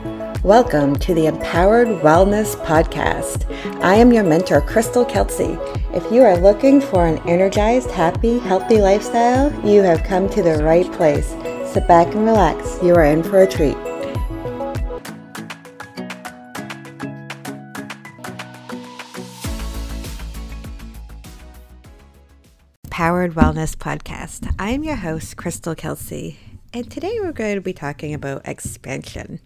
Welcome to the Empowered Wellness Podcast. I am your mentor, Crystal Kelsey. If you are looking for an energized, happy, healthy lifestyle, you have come to the right place. Sit back and relax. You are in for a treat. Empowered Wellness Podcast. I am your host, Crystal Kelsey, and today we're going to be talking about expansion.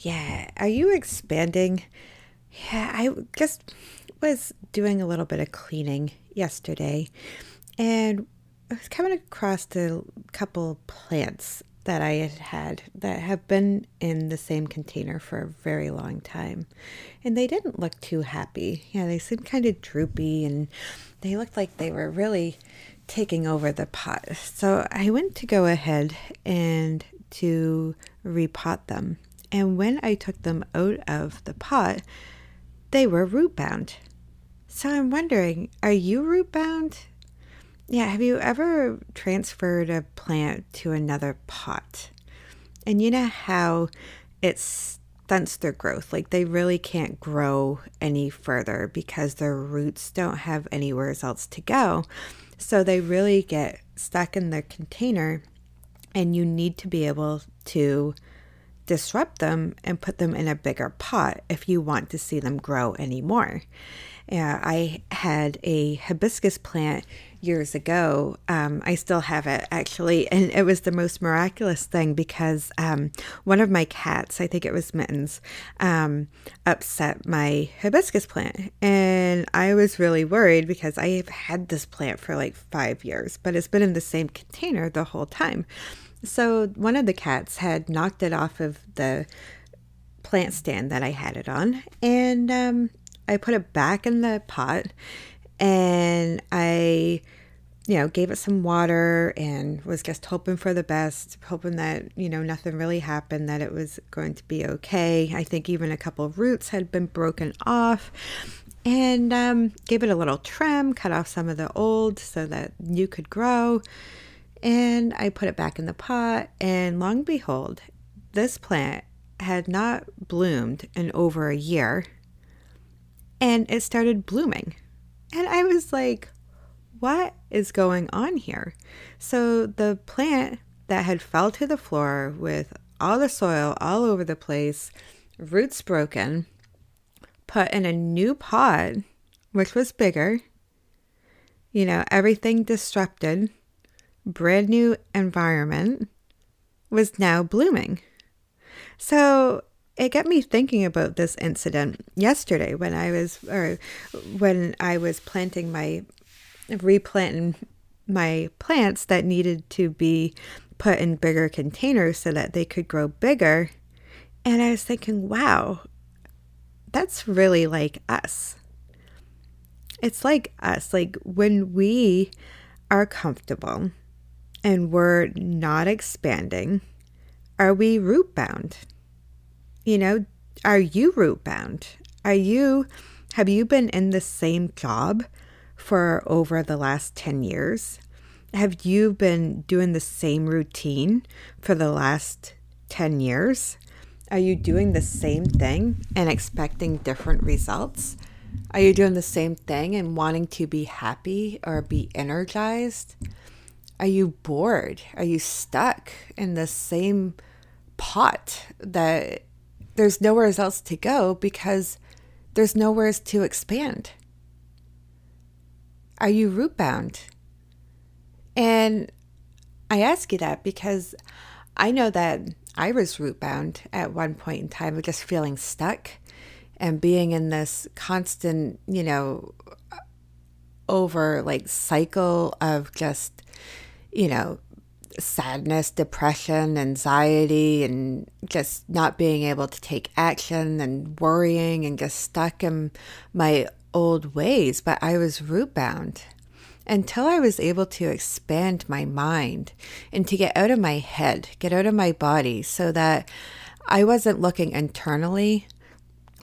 Yeah. Are you expanding? Yeah, I just was doing a little bit of cleaning yesterday and I was coming across a couple plants that I had had that have been in the same container for a very long time. And they didn't look too happy. Yeah, they seemed kind of droopy and they looked like they were really taking over the pot. So I went to go ahead and to repot them. And when I took them out of the pot, they were root bound. So I'm wondering, are you root bound? Yeah, have you ever transferred a plant to another pot? And you know how it stunts their growth? Like they really can't grow any further because their roots don't have anywhere else to go. So they really get stuck in the container, and you need to be able to disrupt them and put them in a bigger pot if you want to see them grow anymore. Yeah, I had a hibiscus plant years ago. Um, I still have it actually, and it was the most miraculous thing because um, one of my cats, I think it was Mittens, um, upset my hibiscus plant, and I was really worried because I have had this plant for like five years, but it's been in the same container the whole time. So one of the cats had knocked it off of the plant stand that I had it on, and um, I put it back in the pot, and I, you know, gave it some water and was just hoping for the best, hoping that you know nothing really happened, that it was going to be okay. I think even a couple of roots had been broken off. And um, gave it a little trim, cut off some of the old so that you could grow and I put it back in the pot, and long behold, this plant had not bloomed in over a year, and it started blooming. And I was like, what is going on here? So the plant that had fell to the floor with all the soil all over the place, roots broken, put in a new pot, which was bigger, you know, everything disrupted brand new environment was now blooming. So it got me thinking about this incident yesterday when I was or when I was planting my replanting my plants that needed to be put in bigger containers so that they could grow bigger. And I was thinking, wow, that's really like us. It's like us. Like when we are comfortable and we're not expanding, are we root bound? You know, are you root bound? Are you, have you been in the same job for over the last 10 years? Have you been doing the same routine for the last 10 years? Are you doing the same thing and expecting different results? Are you doing the same thing and wanting to be happy or be energized? Are you bored? Are you stuck in the same pot that there's nowhere else to go because there's nowhere to expand? Are you root bound? And I ask you that because I know that I was root bound at one point in time of just feeling stuck and being in this constant, you know, over like cycle of just you know, sadness, depression, anxiety, and just not being able to take action and worrying and just stuck in my old ways. But I was root bound until I was able to expand my mind and to get out of my head, get out of my body so that I wasn't looking internally.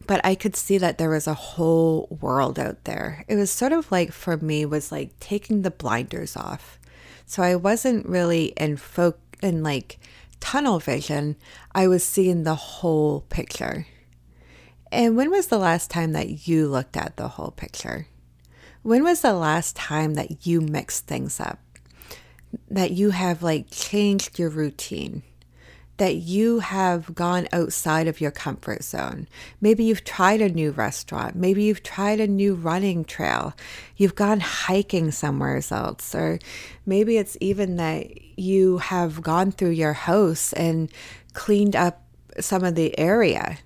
But I could see that there was a whole world out there. It was sort of like for me was like taking the blinders off so I wasn't really in folk in like tunnel vision, I was seeing the whole picture. And when was the last time that you looked at the whole picture? When was the last time that you mixed things up? That you have like changed your routine? That you have gone outside of your comfort zone. Maybe you've tried a new restaurant. Maybe you've tried a new running trail. You've gone hiking somewhere else. Or maybe it's even that you have gone through your house and cleaned up some of the area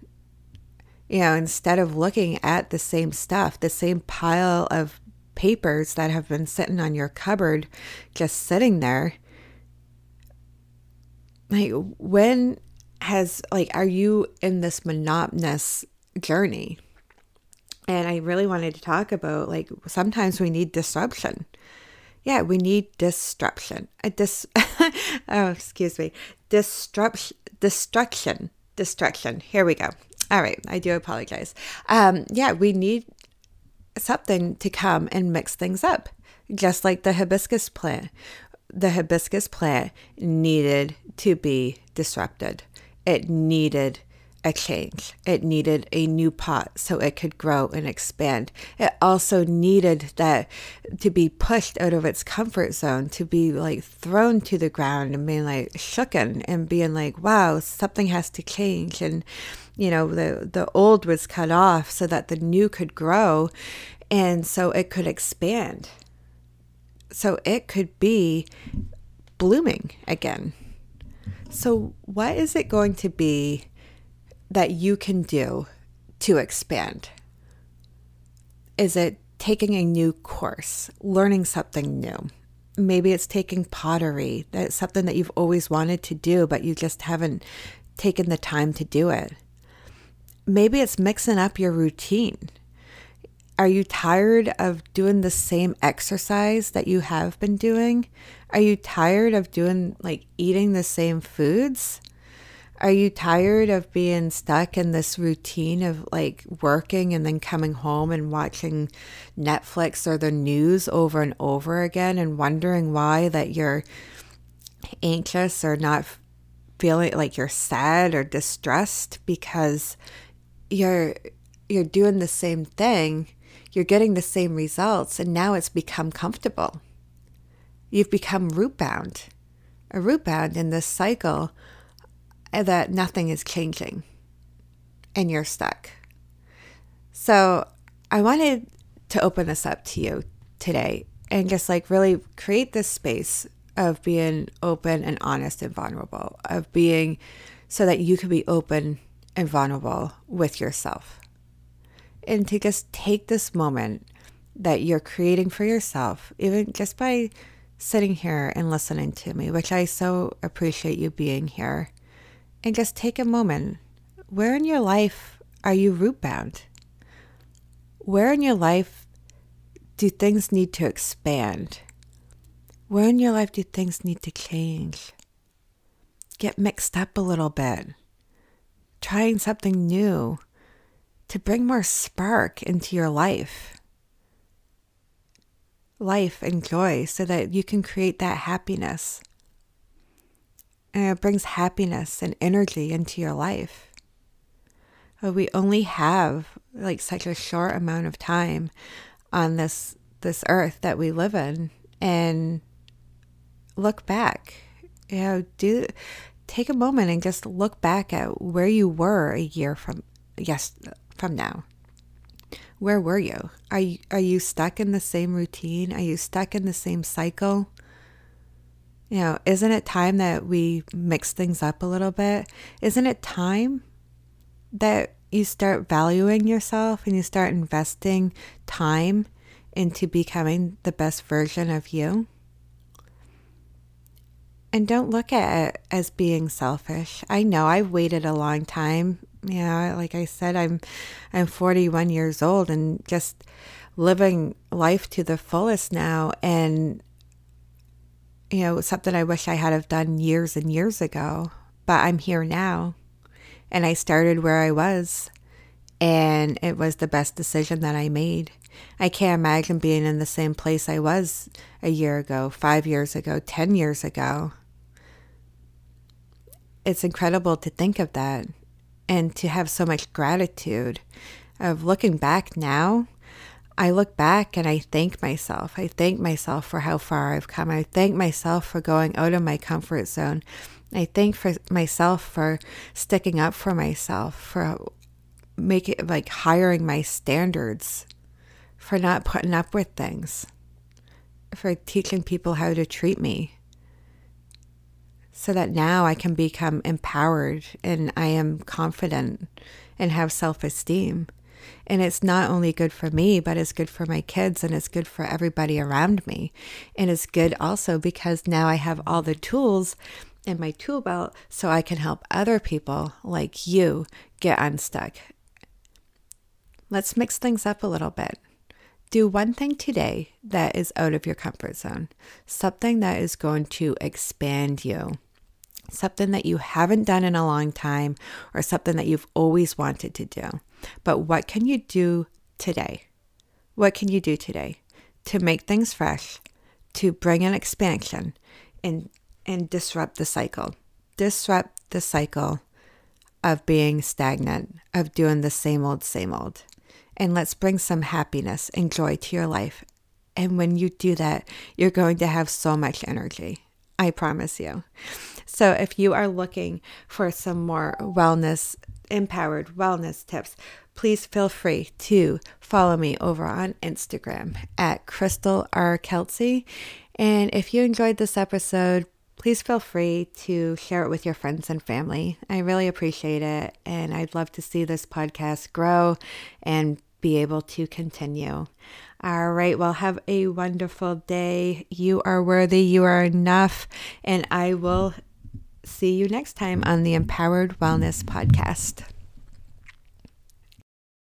you know, instead of looking at the same stuff, the same pile of papers that have been sitting on your cupboard, just sitting there, like, when has, like, are you in this monotonous journey? And I really wanted to talk about, like, sometimes we need disruption. Yeah, we need disruption. A dis, oh, excuse me, disruption, destruction, destruction. Here we go. All right, I do apologize. Um, yeah, we need something to come and mix things up, just like the hibiscus plant. The hibiscus plant needed to be disrupted. It needed a change. It needed a new pot so it could grow and expand. It also needed that to be pushed out of its comfort zone, to be like thrown to the ground and being like shooken and being like, wow, something has to change. And, you know, the, the old was cut off so that the new could grow and so it could expand. So it could be blooming again. So, what is it going to be that you can do to expand? Is it taking a new course, learning something new? Maybe it's taking pottery. That's something that you've always wanted to do, but you just haven't taken the time to do it. Maybe it's mixing up your routine. Are you tired of doing the same exercise that you have been doing? Are you tired of doing like eating the same foods? Are you tired of being stuck in this routine of like working and then coming home and watching Netflix or the news over and over again and wondering why that you're anxious or not feeling like you're sad or distressed because you're you're doing the same thing, you're getting the same results and now it's become comfortable. You've become root bound. A root bound in this cycle that nothing is changing and you're stuck. So I wanted to open this up to you today and just like really create this space of being open and honest and vulnerable, of being so that you can be open and vulnerable with yourself. And to just take this moment that you're creating for yourself, even just by sitting here and listening to me, which I so appreciate you being here and just take a moment. Where in your life are you root bound? Where in your life do things need to expand? Where in your life do things need to change? Get mixed up a little bit. Trying something new to bring more spark into your life. Life and joy so that you can create that happiness and it brings happiness and energy into your life. But we only have like such a short amount of time on this this earth that we live in and look back. You know, do take a moment and just look back at where you were a year from yes from now. Where were you? Are you are you stuck in the same routine? Are you stuck in the same cycle? you know, isn't it time that we mix things up a little bit? Isn't it time that you start valuing yourself and you start investing time into becoming the best version of you? And don't look at it as being selfish. I know I've waited a long time. Know, like I said, I'm I'm 41 years old and just living life to the fullest now and you know, something I wish I had have done years and years ago, but I'm here now. And I started where I was, and it was the best decision that I made. I can't imagine being in the same place I was a year ago, five years ago, 10 years ago. it's incredible to think of that and to have so much gratitude of looking back now. I look back and I thank myself. I thank myself for how far I've come. I thank myself for going out of my comfort zone. I thank for myself for sticking up for myself, for making like hiring my standards, for not putting up with things, for teaching people how to treat me. So that now I can become empowered and I am confident and have self esteem. And it's not only good for me, but it's good for my kids and it's good for everybody around me. And it's good also because now I have all the tools in my tool belt so I can help other people like you get unstuck. Let's mix things up a little bit. Do one thing today that is out of your comfort zone, something that is going to expand you, something that you haven't done in a long time, or something that you've always wanted to do. But what can you do today? What can you do today to make things fresh, to bring an expansion, and and disrupt the cycle. Disrupt the cycle of being stagnant, of doing the same old, same old. And let's bring some happiness and joy to your life. And when you do that, you're going to have so much energy. I promise you. So, if you are looking for some more wellness, empowered wellness tips, please feel free to follow me over on Instagram at Crystal R. Kelsey. And if you enjoyed this episode, please feel free to share it with your friends and family. I really appreciate it. And I'd love to see this podcast grow and be able to continue. All right. Well, have a wonderful day. You are worthy. You are enough. And I will see you next time on the Empowered Wellness Podcast.